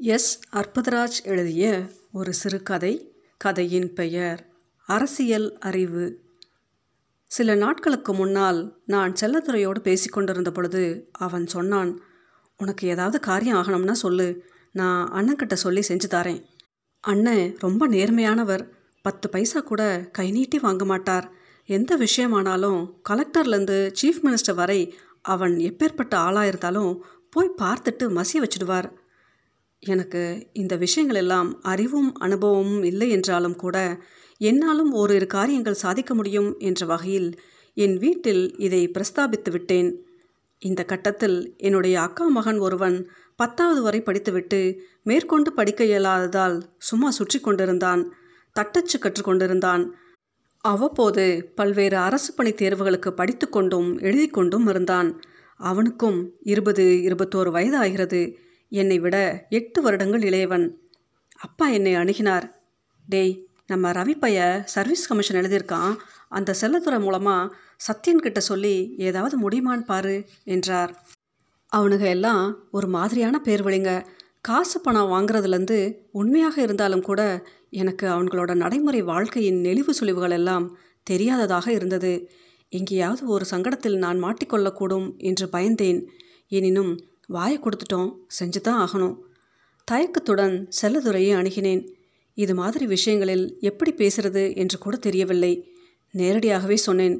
S. Arputharaj எழுதிய ஒரு சிறுகதை கதையின் பெயர் அரசியல் அறிவு. சில நாட்களுக்கு முன்னால் நான் செல்லத்துறையோடு பேசிக்கொண்டிருந்த பொழுது அவன் சொன்னான் உனக்கு ஏதாவது காரியம் ஆகணும்னா சொல்லு நான் அண்ணன்கிட்ட சொல்லி செஞ்சு தரேன். அண்ணன் ரொம்ப நேர்மையானவர் பத்து பைசா கூட கை நீட்டி வாங்க மாட்டார். எந்த விஷயமானாலும் கலெக்டர்லேருந்து சீஃப் மினிஸ்டர் வரை அவன் எப்பேற்பட்ட ஆளாக இருந்தாலும் போய் பார்த்துட்டு மசிய வச்சுடுவார். எனக்கு இந்த விஷயங்கள் எல்லாம் அறிவும் அனுபவமும் இல்லை என்றாலும் கூட என்னாலும் ஓரிரு காரியங்கள் சாதிக்க முடியும் என்ற வகையில் என் வீட்டில் இதை பிரஸ்தாபித்து விட்டேன். இந்த கட்டத்தில் என்னுடைய அக்கா மகன் ஒருவன் பத்தாவது வரை படித்துவிட்டு மேற்கொண்டு படிக்க இயலாததால் சும்மா சுற்றி கொண்டிருந்தான் தட்டச்சு கற்றுக்கொண்டிருந்தான் அவ்வப்போது பல்வேறு அரசு பணி தேர்வுகளுக்கு படித்து கொண்டும் எழுதி கொண்டும் இருந்தான். அவனுக்கும் இருபது இருபத்தோரு வயது ஆகிறது என்னை விட எட்டு வருடங்கள் இளையவன். அப்பா என்னை அணுகினார். டேய் நம்ம ரவி பைய சர்வீஸ் கமிஷன் எழுதியிருக்கான். அந்த செல்லத்துறை மூலமாக சத்யன்கிட்ட சொல்லி ஏதாவது முடியுமான்னு பாரு என்றார். அவனுங்க எல்லாம் ஒரு மாதிரியான பேர் வழிங்க காசு பணம் வாங்குறதுலேருந்து உண்மையாக இருந்தாலும் கூட எனக்கு அவங்களோட நடைமுறை வாழ்க்கையின் நெளிவு சுழிவுகள் எல்லாம் தெரியாததாக இருந்தது. எங்கேயாவது ஒரு சங்கடத்தில் நான் மாட்டிக்கொள்ளக்கூடும் என்று பயந்தேன். எனினும் வாயை கொடுத்துட்டோம். செஞ்சு தான் ஆகணும். தயக்கத்துடன் செல்லதுரையை அணுகினேன். இது மாதிரி விஷயங்களில் எப்படி பேசுறது என்று கூட தெரியவில்லை. நேரடியாகவே சொன்னேன்.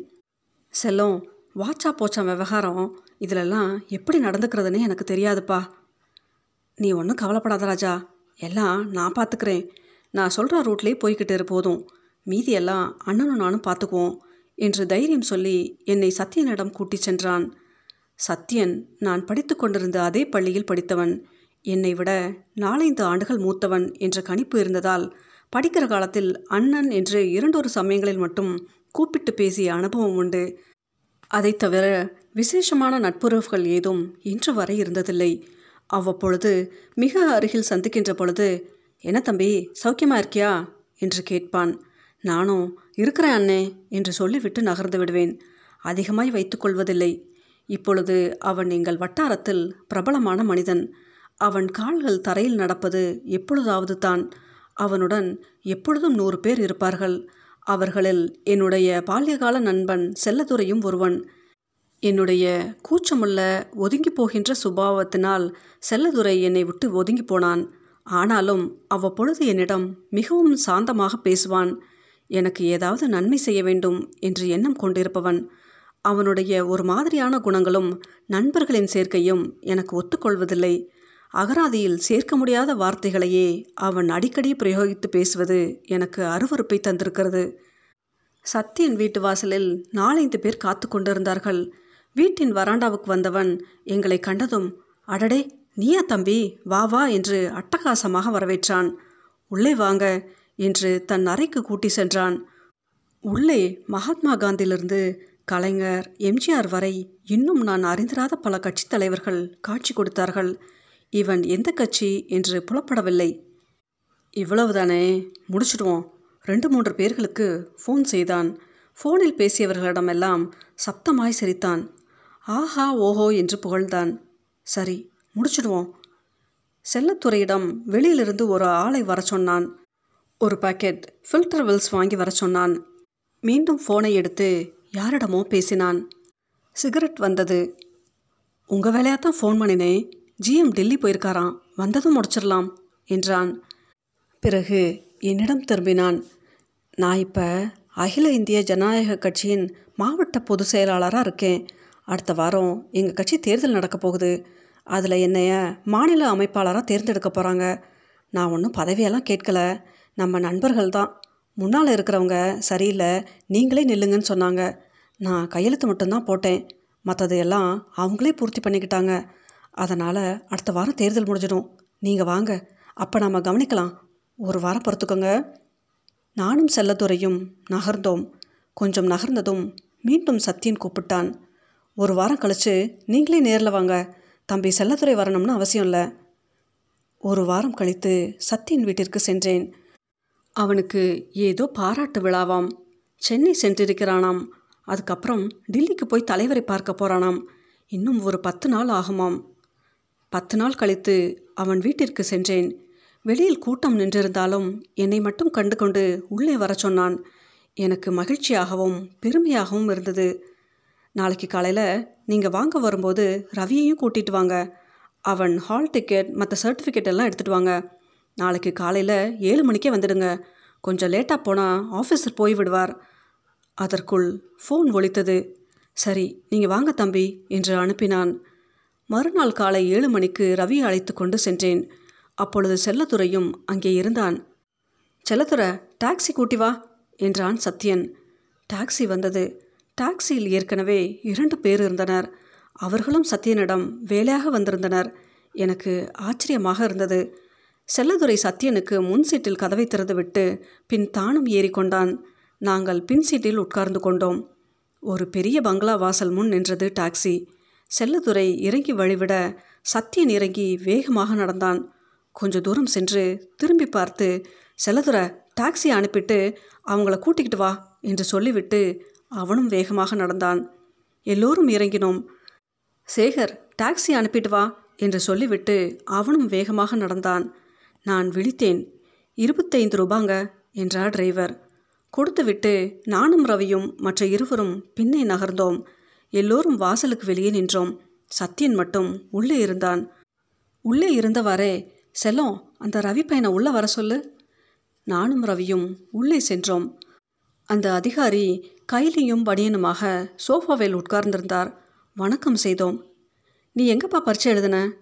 செல்லம் வாச்சா போச்சா விவகாரம்? இதிலெல்லாம் எப்படி நடந்துக்கிறதுனே எனக்கு தெரியாதுப்பா. நீ ஒன்றும் கவலைப்படாத ராஜா. எல்லாம் நான் பார்த்துக்கிறேன் நான் சொல்கிற ரூட்லேயே போய்கிட்டு இரு போதும். மீதியெல்லாம் அண்ணனும் நானும் பார்த்துக்குவோம் என்று தைரியம் சொல்லி என்னை சத்தியனிடம் கூட்டிச் சென்றான். சத்யன் நான் படித்து கொண்டிருந்த அதே பள்ளியில் படித்தவன். என்னை விட நாலைந்து ஆண்டுகள் மூத்தவன் என்ற கணிப்பு இருந்ததால் படிக்கிற காலத்தில் அண்ணன் என்று இரண்டொரு சமயங்களில் மட்டும் கூப்பிட்டு பேசிய அனுபவம் உண்டு. அதை தவிர விசேஷமான நட்புறவுகள் ஏதும் இன்று வரை இருந்ததில்லை. அவ்வப்பொழுது மிக அருகில் சந்திக்கின்ற பொழுது என்ன தம்பி சௌக்கியமா இருக்கியா? என்று கேட்பான். நானும் இருக்கிறேன் அண்ணே என்று சொல்லிவிட்டு நகர்ந்து விடுவேன். அதிகமாய் வைத்துக்கொள்வதில்லை இப்பொழுது அவன் எங்கள் வட்டாரத்தில் பிரபலமான மனிதன். அவன் கால்கள் தரையில் நடப்பது எப்பொழுதாவது தான். அவனுடன் எப்பொழுதும் நூறு பேர் இருப்பார்கள். அவர்களில் என்னுடைய பால்யகால நண்பன் செல்லதுரையும் ஒருவன். என்னுடைய கூச்சமுள்ள ஒதுங்கி போகின்ற சுபாவத்தினால் செல்லதுரை என்னை விட்டு ஒதுங்கி போனான். ஆனாலும் அவ்வப்பொழுது என்னிடம் மிகவும் சாந்தமாக பேசுவான். எனக்கு ஏதாவது நன்மை செய்ய வேண்டும் என்று எண்ணம் கொண்டிருப்பவன். அவனுடைய ஒரு மாதிரியான குணங்களும் நண்பர்களின் சேர்க்கையும் எனக்கு ஒத்துக்கொள்வதில்லை. அகராதியில் சேர்க்க முடியாத வார்த்தைகளையே அவன் அடிக்கடி பிரயோகித்து பேசுவது எனக்கு அருவறுப்பை தந்திருக்கிறது. சத்தியன் வீட்டு வாசலில் நாலைந்து பேர் காத்து கொண்டிருந்தார்கள். வீட்டின் வராண்டாவுக்கு வந்தவன் எங்களை கண்டதும் அடடே நீயா தம்பி? வா வா என்று அட்டகாசமாக வரவேற்றான். உள்ளே வாங்க என்று தன் அறைக்கு கூட்டி சென்றான். உள்ளே மகாத்மா காந்தியிலிருந்து கலைஞர் எம்ஜிஆர் வரை இன்னும் நான் அறிந்திராத பல கட்சித் தலைவர்கள் காட்சி கொடுத்தார்கள். இவன் எந்த கட்சி என்று புலப்படவில்லை. இவ்வளவுதானே முடிச்சிடுவோம். ரெண்டு மூன்று பேர்களுக்கு ஃபோன் செய்தான். ஃபோனில் பேசியவர்களிடமெல்லாம் சப்தமாய் சிரித்தான். ஆஹா ஓஹோ என்று புகழ்ந்தான். சரி முடிச்சிடுவோம். செல்லத்துறையிடம் வெளியிலிருந்து ஒரு ஆளை வர சொன்னான். ஒரு பாக்கெட் ஃபில்டர் வில்ஸ் வாங்கி வர சொன்னான். மீண்டும் ஃபோனை எடுத்து யாரிடமோ பேசினான். சிகரெட் வந்தது. உங்கள் வேலையாக தான் ஃபோன் பண்ணினேன் ஜிஎம் டெல்லி போயிருக்காராம். வந்ததும் முடிச்சிடலாம் என்றான். பிறகு என்னிடம் திரும்பினான். நான் இப்போ அகில இந்திய ஜனநாயக கட்சியின் மாவட்ட பொதுச் செயலாளராக இருக்கேன். அடுத்த வாரம் எங்கள் கட்சி தேர்தல் நடக்க போகுது. அதில் என்னைய மாநில அமைப்பாளராக தேர்ந்தெடுக்க போகிறாங்க நான் ஒன்றும் பதவியெல்லாம் கேட்கல. நம்ம நண்பர்கள் தான் முன்னால் இருக்கிறவங்க சரியில்லை. நீங்களே நில்லுங்கன்னு சொன்னாங்க. நான் கையெழுத்து மட்டும்தான் போட்டேன். மற்றது எல்லாம் அவங்களே பூர்த்தி பண்ணிக்கிட்டாங்க. அதனால் அடுத்த வாரம் தேர்தல் முடிஞ்சிடும். நீங்கள் வாங்க. அப்போ நாம் கவனிக்கலாம். ஒரு வாரம் பொறுத்துக்கோங்க. நானும் செல்லத்துறையும் நகர்ந்தோம். கொஞ்சம் நகர்ந்ததும் மீண்டும் சத்தியன் கூப்பிட்டான். ஒரு வாரம் கழித்து நீங்களே நேரில் வாங்க. தம்பி செல்லத்துறை வரணும்னு அவசியம் இல்லை. ஒரு வாரம் கழித்து சத்தியன் வீட்டிற்கு சென்றேன். அவனுக்கு ஏதோ பாராட்டு விழாவாம். சென்னை சென்றிருக்கிறானாம். அதுக்கப்புறம் டில்லிக்கு போய் தலைவரை பார்க்க போகிறானாம் இன்னும் ஒரு பத்து நாள் ஆகுமாம். பத்து நாள் கழித்து அவன் வீட்டிற்கு சென்றேன். வெளியில் கூட்டம் நின்றிருந்தாலும் என்னை மட்டும் கண்டு கொண்டு உள்ளே வர சொன்னான். எனக்கு மகிழ்ச்சியாகவும் பெருமையாகவும் இருந்தது. நாளைக்கு காலையில் நீங்கள் வாங்க வரும்போது ரவியையும் கூட்டிகிட்டு வாங்க. அவன் ஹால் டிக்கெட் மற்ற சர்டிஃபிகேட் எல்லாம் எடுத்துகிட்டு வாங்க. நாளைக்கு காலையில் ஏழு மணிக்கே வந்துடுங்க. கொஞ்சம் லேட்டாக போனால் ஆஃபீஸர் போய் விடுவார். அதற்குள் ஃபோன் ஒலித்தது. சரி நீங்கள் வாங்க தம்பி என்று அனுப்பினான். மறுநாள் காலை ஏழு மணிக்கு ரவி அழைத்து கொண்டு சென்றேன். அப்பொழுது செல்லத்துறையும் அங்கே இருந்தான். செல்லத்துறை டாக்ஸி கூட்டி வா என்றான் சத்யன். டாக்ஸி வந்தது. டாக்ஸியில் ஏற்கனவே இரண்டு பேர் இருந்தனர். அவர்களும் சத்யனிடம் வேலையாக வந்திருந்தனர். எனக்கு ஆச்சரியமாக இருந்தது. செல்லதுரை சத்யனுக்கு முன் சீட்டில் கதவை திறந்துவிட்டு பின் தானும் ஏறிக்கொண்டான். நாங்கள் பின் சீட்டில் உட்கார்ந்து கொண்டோம். ஒரு பெரிய பங்களா வாசல் முன் நின்றது டாக்ஸி. செல்லதுரை இறங்கி வழிவிட சத்தியன் இறங்கி வேகமாக நடந்தான். கொஞ்ச தூரம் சென்று திரும்பி பார்த்து செல்லதுரை டாக்ஸி அனுப்பிட்டு அவங்கள கூட்டிக்கிட்டு வா என்று சொல்லிவிட்டு அவனும் வேகமாக நடந்தான். எல்லோரும் இறங்கினோம். சேகர் டாக்ஸி அனுப்பிட்டு வா என்று சொல்லிவிட்டு அவனும் வேகமாக நடந்தான். நான் விழித்தேன். இருபத்தைந்து ரூபாங்க என்றார் டிரைவர். கொடுத்துவிட்டு நானும் ரவியும் மற்ற இருவரும் பின்னே நகர்ந்தோம். எல்லோரும் வாசலுக்கு வெளியே நின்றோம். சத்யன் மட்டும் உள்ளே இருந்தான். உள்ளே இருந்தவாறே செல்லம் அந்த ரவி பையனை உள்ளே வர சொல்லு. நானும் ரவியும் உள்ளே சென்றோம். அந்த அதிகாரி கைலியும் பனியனுமாக சோஃபாவில் உட்கார்ந்திருந்தார். வணக்கம் செய்தோம். நீ எங்கப்பா பரீட்சை எழுதுன?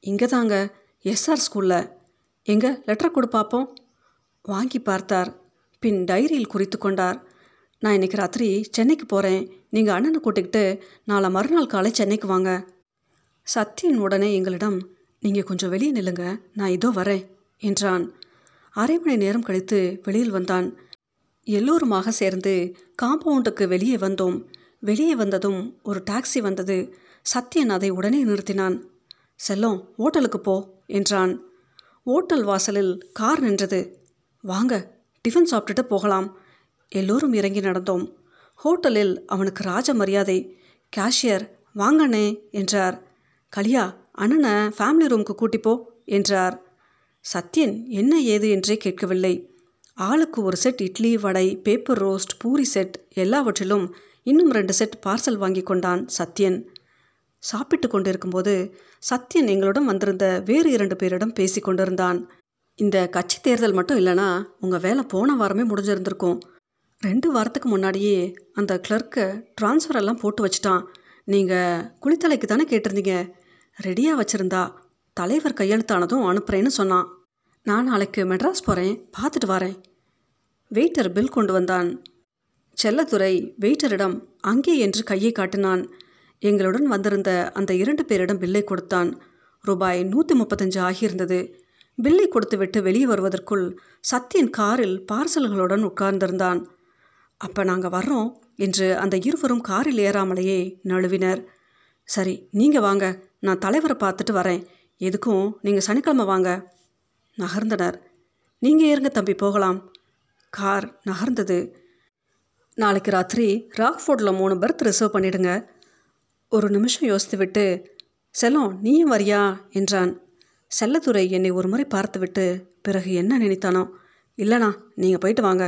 இங்கே தாங்க எஸ்ஆர் ஸ்கூலில். எங்கே? லெட்டர் கொடு பார்ப்போம் வாங்கி பார்த்தார். பின் டைரியில் குறித்து கொண்டார். நான் இன்னைக்கு ராத்திரி சென்னைக்கு போகிறேன் நீங்கள் அண்ணனை கூட்டிக்கிட்டு நாளை மறுநாள் காலை சென்னைக்கு வாங்க. சத்யன் உடனே எங்களிடம் நீங்கள் கொஞ்சம் வெளியே நில்லுங்க. நான் இதோ வரேன் என்றான். அரை மணி நேரம் கழித்து வெளியில் வந்தான். எல்லோருமாக சேர்ந்து காம்பவுண்டுக்கு வெளியே வந்தோம். வெளியே வந்ததும் ஒரு டாக்ஸி வந்தது. சத்யன் அதை உடனே நிறுத்தினான். செல்லம் ஓட்டலுக்கு போ என்றான். ஓட்டல் வாசலில் கார் நின்றது. வாங்க டிஃபன் சாப்பிட்டுட்டு போகலாம். எல்லோரும் இறங்கி நடந்தோம். ஹோட்டலில் அவனுக்கு ராஜ மரியாதை. கேஷியர் வாங்கண்ணே என்றார். கலியா அண்ணனை ஃபேமிலி ரூமுக்கு கூட்டிப்போ என்றார். சத்யன் என்ன ஏது? என்றே கேட்கவில்லை. ஆளுக்கு ஒரு set idli vada paper roast puri set எல்லாவற்றிலும் இன்னும் ரெண்டு செட் பார்சல் வாங்கி கொண்டான் சத்யன். சாப்பிட்டு கொண்டிருக்கும்போது சத்யன் எங்களுடன் வந்திருந்த வேறு இரண்டு பேரிடம் பேசி கொண்டிருந்தான். இந்த கட்சி தேர்தல் மட்டும் இல்லைனா உங்கள் வேலை போன வாரமே முடிஞ்சிருந்திருக்கும். ரெண்டு வாரத்துக்கு முன்னாடியே அந்த கிளர்க்கை ட்ரான்ஸ்ஃபர் எல்லாம் போட்டு வச்சிட்டான். நீங்கள் குளித்தலைக்கு தானே கேட்டிருந்தீங்க? ரெடியாக வச்சுருந்தா தலைவர் கையெழுத்தானதும் அனுப்புகிறேன்னு சொன்னான். நான் நாளைக்கு மெட்ராஸ் போகிறேன் பார்த்துட்டு வரேன். வெயிட்டர் பில் கொண்டு வந்தான். செல்லத்துறை வெயிட்டரிடம் அங்கே என்று கையை காட்டினான். எங்களுடன் வந்திருந்த அந்த இரண்டு பேரிடம் பில்லை கொடுத்தான். ரூபாய் நூற்றி முப்பத்தஞ்சு ஆகியிருந்தது. பில்லை கொடுத்துவிட்டு வெளியே வருவதற்குள் சத்யன் காரில் பார்சல்களுடன் உட்கார்ந்திருந்தான். அப்போ நாங்கள் வர்றோம் என்று அந்த இருவரும் காரில் ஏறாமலேயே நழுவினர். சரி நீங்கள் வாங்க. நான் தலைவரை பார்த்துட்டு வரேன். எதுக்கும் நீங்கள் சனிக்கிழமை வாங்க. நகர்ந்தனர். நீங்கள் ஏறுங்க தம்பி போகலாம். கார் நகர்ந்தது. நாளைக்கு ராத்திரி ராக்ஃபோர்டில் மூணு பர்த் ரிசர்வ் பண்ணிடுங்க. ஒரு நிமிஷம் யோசித்து விட்டு செல்லம் நீயும் வரியா? என்றான். செல்லத்துறை என்னை ஒரு முறை பார்த்துவிட்டு பிறகு என்ன நினைத்தானோ? இல்லைண்ணா நீங்கள் போயிட்டு வாங்க.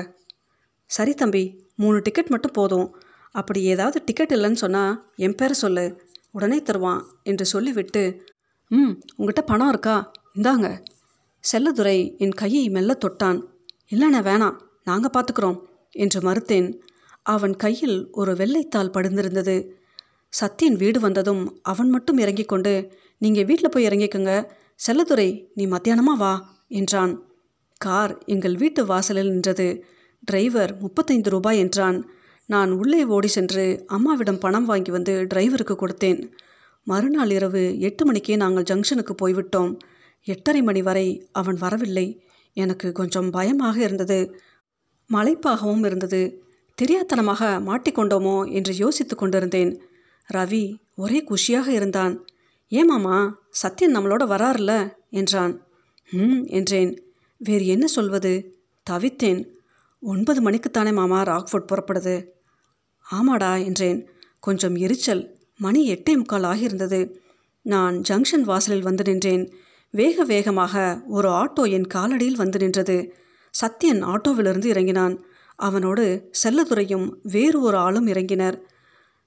சரி தம்பி மூணு டிக்கெட் மட்டும் போதும். அப்படி ஏதாவது டிக்கெட் இல்லைன்னு சொன்னால் என் பேரை சொல்லு. உடனே தருவான் என்று சொல்லிவிட்டு ம் உங்ககிட்ட பணம் இருக்கா? இந்தாங்க. செல்லதுரை என் கையை மெல்ல தொட்டான். இல்லைண்ணே வேணாம் நாங்கள் பார்த்துக்குறோம் என்று மறுத்தேன். அவன் கையில் ஒரு வெள்ளைத்தாள் படுந்திருந்தது. சத்தியன் வீடு வந்ததும் அவன் மட்டும் இறங்கிக் கொண்டு நீங்கள் வீட்டில் போய் இறங்கிக்கோங்க. செல்லதுரை நீ மத்தியானமா வா என்றான். கார் எங்கள் வீட்டு வாசலில் நின்றது. டிரைவர் முப்பத்தைந்து ரூபாய் என்றான். நான் உள்ளே ஓடி சென்று அம்மாவிடம் பணம் வாங்கி வந்து டிரைவருக்கு கொடுத்தேன். மறுநாள் இரவு எட்டு மணிக்கே நாங்கள் ஜங்ஷனுக்கு போய்விட்டோம். எட்டரை மணி வரை அவன் வரவில்லை. எனக்கு கொஞ்சம் பயமாக இருந்தது. மலைப்பாகவும் இருந்தது. தெரியாத்தனமாக மாட்டிக்கொண்டோமோ என்று யோசித்து கொண்டிருந்தேன். ரவி ஒரே குஷியாக இருந்தான். ஏமாமா சத்யன் நம்மளோட வரார்ல? என்றான். ம் என்றேன். வேறு என்ன சொல்வது? தவித்தேன். ஒன்பது மணிக்குத்தானே மாமா ராக்ஃபோர்ட் புறப்படுது. ஆமாடா என்றேன். கொஞ்சம் எரிச்சல். மணி எட்டே முக்கால் ஆகியிருந்தது. நான் ஜங்ஷன் வாசலில் வந்து நின்றேன். வேக வேகமாக ஒரு ஆட்டோ என் காலடியில் வந்து நின்றது. சத்யன் ஆட்டோவிலிருந்து இறங்கினான். அவனோடு செல்லதுரையும் வேறு ஒரு ஆளும் இறங்கினர்.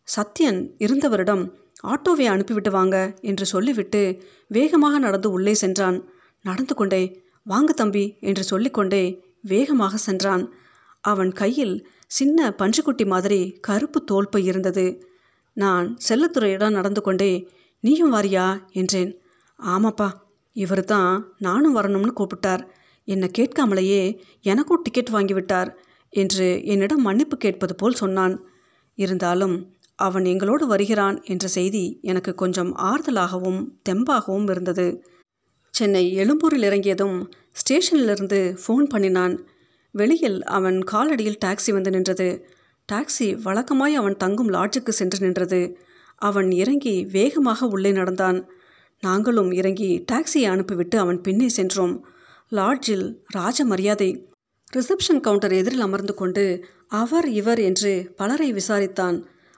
சத்யன் இருந்தவரிடம் ஆட்டோவை அனுப்பிவிட்டு வாங்க என்று சொல்லிவிட்டு வேகமாக நடந்து உள்ளே சென்றான். நடந்து கொண்டே வாங்க தம்பி என்று சொல்லிக்கொண்டே வேகமாக சென்றான். அவன் கையில் சின்ன பஞ்சுக்குட்டி மாதிரி கருப்பு தோல்பை இருந்தது. நான் செல்லத்துறையிடம் நடந்து கொண்டே நீயும் வாரியா? என்றேன். ஆமாப்பா இவர் தான் நானும் வரணும்னு கூப்பிட்டார். என்னை கேட்காமலேயே எனக்கும் டிக்கெட் வாங்கிவிட்டார் என்று என்னிடம் மன்னிப்பு கேட்பது போல் சொன்னான். இருந்தாலும் அவன் எங்களோடு வருகிறான் என்ற செய்தி எனக்கு கொஞ்சம் ஆறுதலாகவும் தெம்பாகவும் இருந்தது. சென்னை எழும்பூரில் இறங்கியதும் ஸ்டேஷனிலிருந்து ஃபோன் பண்ணினான். வெளியில் அவன் காலடியில் டாக்ஸி வந்து நின்றது. டாக்ஸி வழக்கமாய் அவன் தங்கும் லாட்ஜுக்கு சென்று நின்றது. அவன் இறங்கி வேகமாக உள்ளே நடந்தான். நாங்களும் இறங்கி டாக்ஸியை அனுப்பிவிட்டு அவன் பின்னே சென்றோம். லாட்ஜில் ராஜ மரியாதை. ரிசப்ஷன் கவுண்டர் எதிரில் அமர்ந்து கொண்டு அவர் இவர் என்று பலரை விசாரித்தான்.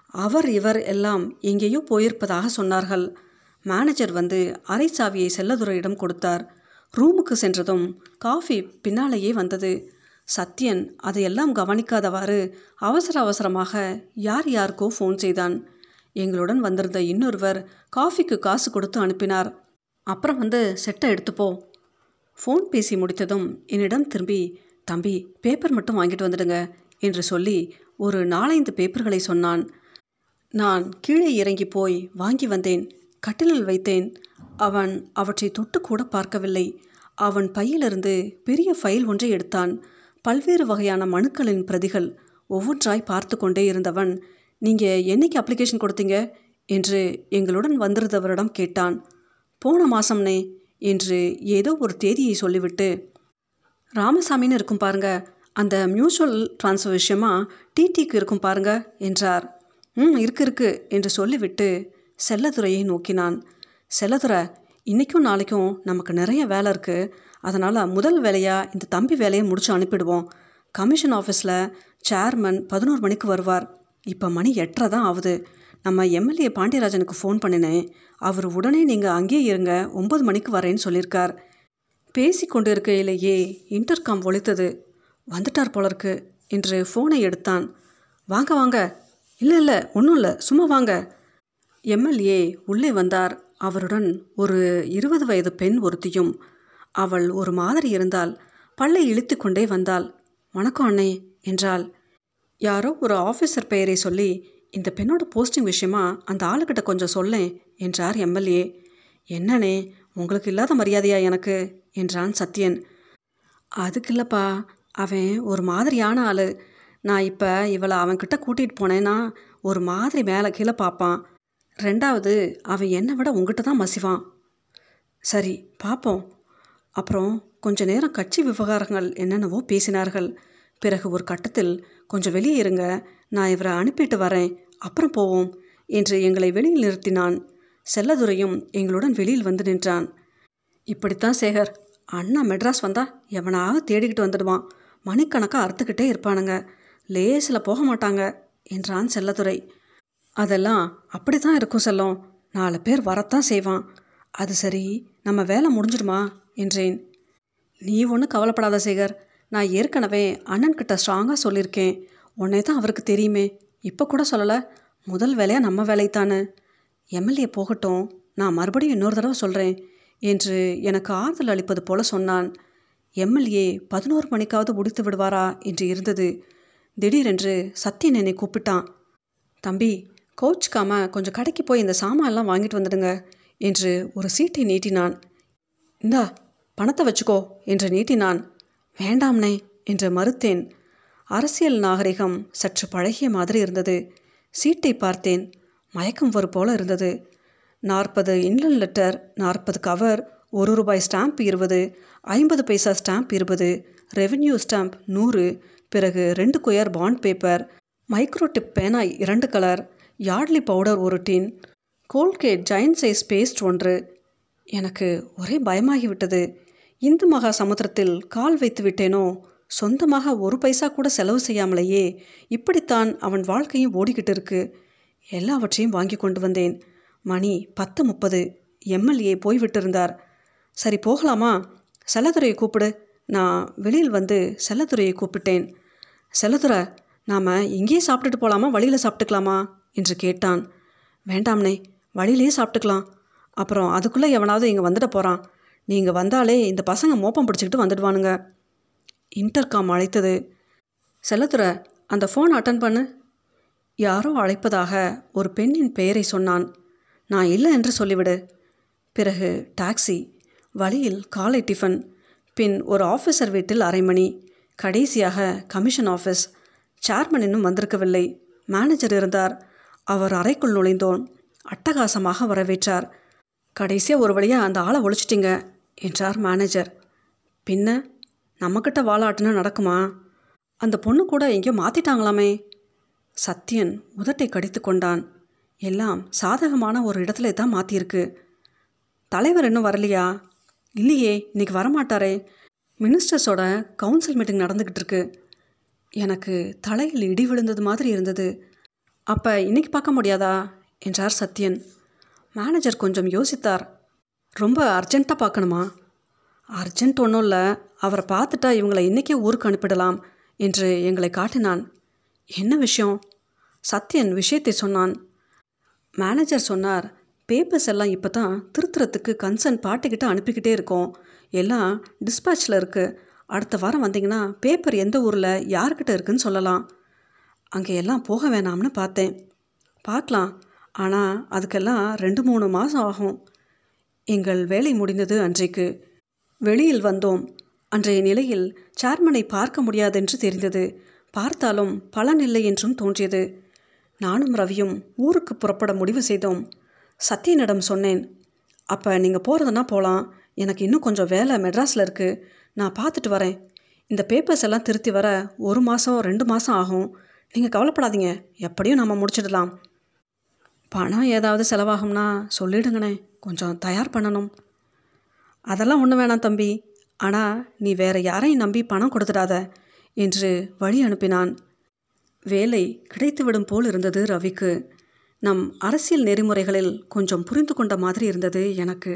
அவர் இவர் எல்லாம் எங்கேயோ போயிருப்பதாக சொன்னார்கள். மேனேஜர் வந்து அரை சாவியை செல்லதுரையிடம் கொடுத்தார். ரூமுக்கு சென்றதும் காஃபி பின்னாலேயே வந்தது. சத்யன் அதையெல்லாம் கவனிக்காதவாறு அவசர அவசரமாக யார் யாருக்கோ ஃபோன் செய்தான். எங்களுடன் வந்திருந்த இன்னொருவர் காஃபிக்கு காசு கொடுத்து அனுப்பினார். அப்புறம் வந்து செட்டை எடுத்துப்போ. ஃபோன் பேசி முடித்ததும் என்னிடம் திரும்பி தம்பி பேப்பர் மட்டும் வாங்கிட்டு வந்துடுங்க என்று சொல்லி ஒரு நாலைந்து பேப்பர்களை சொன்னான். நான் கீழே இறங்கி போய் வாங்கி வந்தேன் கட்டிலில் வைத்தேன். அவன் அவற்றை தொட்டு கூட பார்க்கவில்லை. அவன் பையிலிருந்து பெரிய ஃபைல் ஒன்றை எடுத்தான். பல்வேறு வகையான மனுக்களின் பிரதிகள் ஒவ்வொன்றாய் பார்த்து கொண்டே இருந்தவன் நீங்கள் என்னைக்கு அப்ளிகேஷன் கொடுத்தீங்க? என்று எங்களுடன் வந்திருந்தவரிடம் கேட்டான். போன மாதம்னே என்று ஏதோ ஒரு தேதியை சொல்லிவிட்டு ராமசாமின்னு இருக்கும் பாருங்க அந்த மியூச்சுவல் டிரான்ஸ்ஃபர் விஷயமா டிடிக்கு இருக்கும் பாருங்க என்றார். ம் இருக்கு இருக்கு என்று சொல்லிவிட்டு செல்லதுரையை நோக்கினான். செல்லதுரை இன்றைக்கும் நாளைக்கும் நமக்கு நிறைய வேலை இருக்குது அதனால் முதல் வேலையாக இந்த தம்பி வேலையை முடிச்சு அனுப்பிடுவோம். கமிஷன் ஆஃபீஸில் சேர்மன் பதினோரு மணிக்கு வருவார். இப்போ மணி எட்டரை தான் ஆகுது. நம்ம எம்எல்ஏ பாண்டியராஜனுக்கு ஃபோன் பண்ணினேன். அவர் உடனே நீங்கள் அங்கேயே இருங்க ஒம்பது மணிக்கு வரேன்னு சொல்லியிருக்கார். பேசி கொண்டு இருக்கையிலேயே இன்டர்காம் ஒழித்தது வந்துட்டார் போல இருக்கு என்று ஃபோனை எடுத்தான். வாங்க வாங்க இல்லை இல்லை ஒன்றும் இல்லை. சும்மா வாங்க. எம்எல்ஏ உள்ளே வந்தார். அவருடன் ஒரு இருபது வயது பெண் ஒருத்தியும். அவள் ஒரு மாதிரி இருந்தால் பல்லை இழுத்து கொண்டே வந்தாள். வணக்கம் அண்ணே என்றாள். யாரோ ஒரு ஆஃபீஸர் பெயரை சொல்லி இந்த பெண்ணோட போஸ்டிங் விஷயமா அந்த ஆளுக்கிட்ட கொஞ்சம் சொல்லேன் என்றார் எம்எல்ஏ. என்னண்ணே உங்களுக்கு இல்லாத மரியாதையா எனக்கு? என்றான் சத்யன். அதுக்கு இல்லைப்பா. அவன் ஒரு மாதிரியான ஆள். நான் இப்போ இவளை அவன்கிட்ட கூட்டிகிட்டு போனேன்னா ஒரு மாதிரி மேலே கீழே பார்ப்பான் ரெண்டாவது அவன் என்னை விட உங்ககிட்ட தான் மசிவான். சரி பார்ப்போம் அப்புறம் கொஞ்ச நேரம் கட்சி விவகாரங்கள் என்னென்னவோ பேசினார்கள். பிறகு ஒரு கட்டத்தில் கொஞ்சம் வெளியே இருங்க நான் இவரை அனுப்பிட்டு வரேன். அப்புறம் போவோம் என்று எங்களை வெளியில் நிறுத்தினான். செல்லதுரையும் எங்களுடன் வெளியில் வந்து நின்றான். இப்படித்தான் சேகர் அண்ணா மெட்ராஸ் வந்தா எவனாவது தேடிக்கிட்டு வந்துடுவான். மணிக்கணக்காக அறுத்துக்கிட்டே இருப்பானுங்க. லேசில் போக மாட்டாங்க என்றான் செல்லதுரை அதெல்லாம் அப்படி தான் இருக்கும் செல்லம். நாலு பேர் வரத்தான் செய்வான். அது சரி நம்ம வேலை முடிஞ்சிடுமா? என்றேன். நீ ஒன்றும் கவலைப்படாத சேகர். நான் ஏற்கனவே அண்ணன்கிட்ட ஸ்ட்ராங்காக சொல்லியிருக்கேன். உன்னே தான் அவருக்கு தெரியுமே. இப்போ கூட சொல்லலை. முதல் வேலையாக நம்ம வேலைத்தானே எம்எல்ஏ போகட்டும். நான் மறுபடியும் இன்னொரு தடவை சொல்கிறேன் என்று எனக்கு ஆறுதல் அளிப்பது போல சொன்னான். எம்எல்ஏ பதினோரு மணிக்காவது முடித்து விடுவாரா என்று இருந்தது. திடீரென்று சத்யன் என்னை கூப்பிட்டான். தம்பி கோச்சுக்காம கொஞ்சம் கடைக்கு போய் இந்த சாமான்லாம் வாங்கிட்டு வந்துடுங்க என்று ஒரு சீட்டை நீட்டினான். இந்தா பணத்தை வச்சுக்கோ என்று நீட்டினான். வேண்டாம்னே என்று மறுத்தேன். அரசியல் நாகரிகம் சற்று பழகிய மாதிரி இருந்தது. சீட்டை பார்த்தேன். மயக்கம் வரும் போல இருந்தது. நாற்பது இன்லன் லெட்டர் நாற்பது கவர் ஒரு ரூபாய் ஸ்டாம்ப் இருபது ஐம்பது பைசா ஸ்டாம்ப் இருபது ரெவென்யூ ஸ்டாம்ப் நூறு பிறகு ரெண்டு quire bond paper micro tip பேனா இரண்டு கலர் யார்ட்லி பவுடர் ஒரு tin Colgate giant size paste ஒன்று. எனக்கு ஒரே பயமாகிவிட்டது. இந்து மகா சமுத்திரத்தில் கால் வைத்து விட்டேனோ? சொந்தமாக ஒரு பைசா கூட செலவு செய்யாமலேயே இப்படித்தான் அவன் வாழ்க்கையும் ஓடிக்கிட்டு இருக்கு. எல்லாவற்றையும் வாங்கி கொண்டு வந்தேன். மணி பத்து முப்பது. எம்எல்ஏ போய்விட்டிருந்தார். சரி போகலாமா? செலதுரையை கூப்பிடு. நான் வெளியில் வந்து செல்லத்துறையை கூப்பிட்டேன். செல்லத்துறை நாம் இங்கேயே சாப்பிட்டுட்டு போகலாமா வழியில் சாப்பிட்டுக்கலாமா? என்று கேட்டான். வேண்டாம்னே வழியிலேயே சாப்பிட்டுக்கலாம். அப்புறம் அதுக்குள்ளே எவனாவது இங்கே வந்துட போகிறான் நீங்கள் வந்தாலே இந்த பசங்க மோப்பம் பிடிச்சிக்கிட்டு வந்துடுவானுங்க. இன்டர்காம் அழைத்தது. செல்லத்துறை அந்த ஃபோன் அட்டன் பண்ணு. யாரோ அழைப்பதாக ஒரு பெண்ணின் பெயரை சொன்னான். நான் இல்லை என்று சொல்லிவிடு. பிறகு டாக்ஸி வழியில் காலை டிஃபன். பின் ஒரு ஆஃபீஸர் வீட்டில் அரை மணி. கடைசியாக கமிஷன் ஆஃபீஸ் சேர்மன் இன்னும் வந்திருக்கவில்லை. மேனேஜர் இருந்தார். அவர் அறைக்குள் நுழைந்தோன். அட்டகாசமாக வரவேற்றார். கடைசியாக ஒரு வழியாக அந்த ஆளை ஒழிச்சிட்டிங்க என்றார் மேனேஜர். பின்ன நம்மக்கிட்ட வாழாட்டுனா நடக்குமா? அந்த பொண்ணு கூட எங்கேயோ மாற்றிட்டாங்களாமே சத்யன் உதட்டை கடித்து கொண்டான். எல்லாம் சாதகமான ஒரு இடத்துல தான் மாற்றியிருக்கு தலைவர் இன்னும் வரலையா? இல்லையே இன்னைக்கு வரமாட்டாரே. மினிஸ்டர்ஸோட கவுன்சில் மீட்டிங் நடந்துக்கிட்டு இருக்கு. எனக்கு தலையில் இடி விழுந்தது மாதிரி இருந்தது. அப்போ இன்னைக்கு பார்க்க முடியாதா? என்றார் சத்யன். மேனேஜர் கொஞ்சம் யோசித்தார். ரொம்ப அர்ஜெண்ட்டாக பார்க்கணுமா? அர்ஜெண்ட் ஒன்றும் இல்லை. அவரை பார்த்துட்டா இவங்களை இன்றைக்கே ஊருக்கு அனுப்பிடலாம் என்று எங்களை காட்டினான். என்ன விஷயம்? சத்யன் விஷயத்தை சொன்னான். மேனேஜர் சொன்னார் பேப்பர்ஸ் எல்லாம் இப்போ தான் திருத்துறதுக்கு கன்சர்ன் பாட்டுக்கிட்ட அனுப்பிக்கிட்டே இருக்கோம். எல்லாம் டிஸ்பேச்சில் இருக்குது அடுத்த வாரம் வந்தீங்கன்னா பேப்பர் எந்த ஊரில் யார்கிட்ட இருக்குன்னு சொல்லலாம். அங்கே எல்லாம் போக வேணாம்னு பார்த்தேன். பார்க்கலாம். ஆனால் அதுக்கெல்லாம் ரெண்டு மூணு மாதம் ஆகும். எங்கள் வேலை முடிந்தது அன்றைக்கு. வெளியில் வந்தோம். அன்றைய நிலையில் சேர்மனை பார்க்க முடியாதென்று தெரிந்தது. பார்த்தாலும் பலன் இல்லை என்றும் தோன்றியது. நானும் ரவியும் ஊருக்கு புறப்பட முடிவு செய்தோம். சத்யனிடம் சொன்னேன் அப்போ நீங்கள் போகிறதுனா போகலாம் எனக்கு இன்னும் கொஞ்சம் வேலை மெட்ராஸில் இருக்குது நான் பார்த்துட்டு வரேன். இந்த பேப்பர்ஸ் எல்லாம் திருத்தி வர ஒரு மாதம் ரெண்டு மாதம் ஆகும். நீங்கள் கவலைப்படாதீங்க. எப்படியும் நம்ம முடிச்சிடலாம். பணம் ஏதாவது செலவாகும்னா சொல்லிடுங்கண்ணே கொஞ்சம் தயார் பண்ணணும். அதெல்லாம் ஒன்றும் வேணாம் தம்பி. ஆனால் நீ வேறு யாரையும் நம்பி பணம் கொடுத்துடாத என்று வழி அனுப்பினான். வேலை கிடைத்துவிடும் போல் இருந்தது ரவிக்கு. நம் அரசியல் நெறிமுறைகளில் கொஞ்சம் புரிந்து கொண்ட மாதிரி இருந்தது எனக்கு.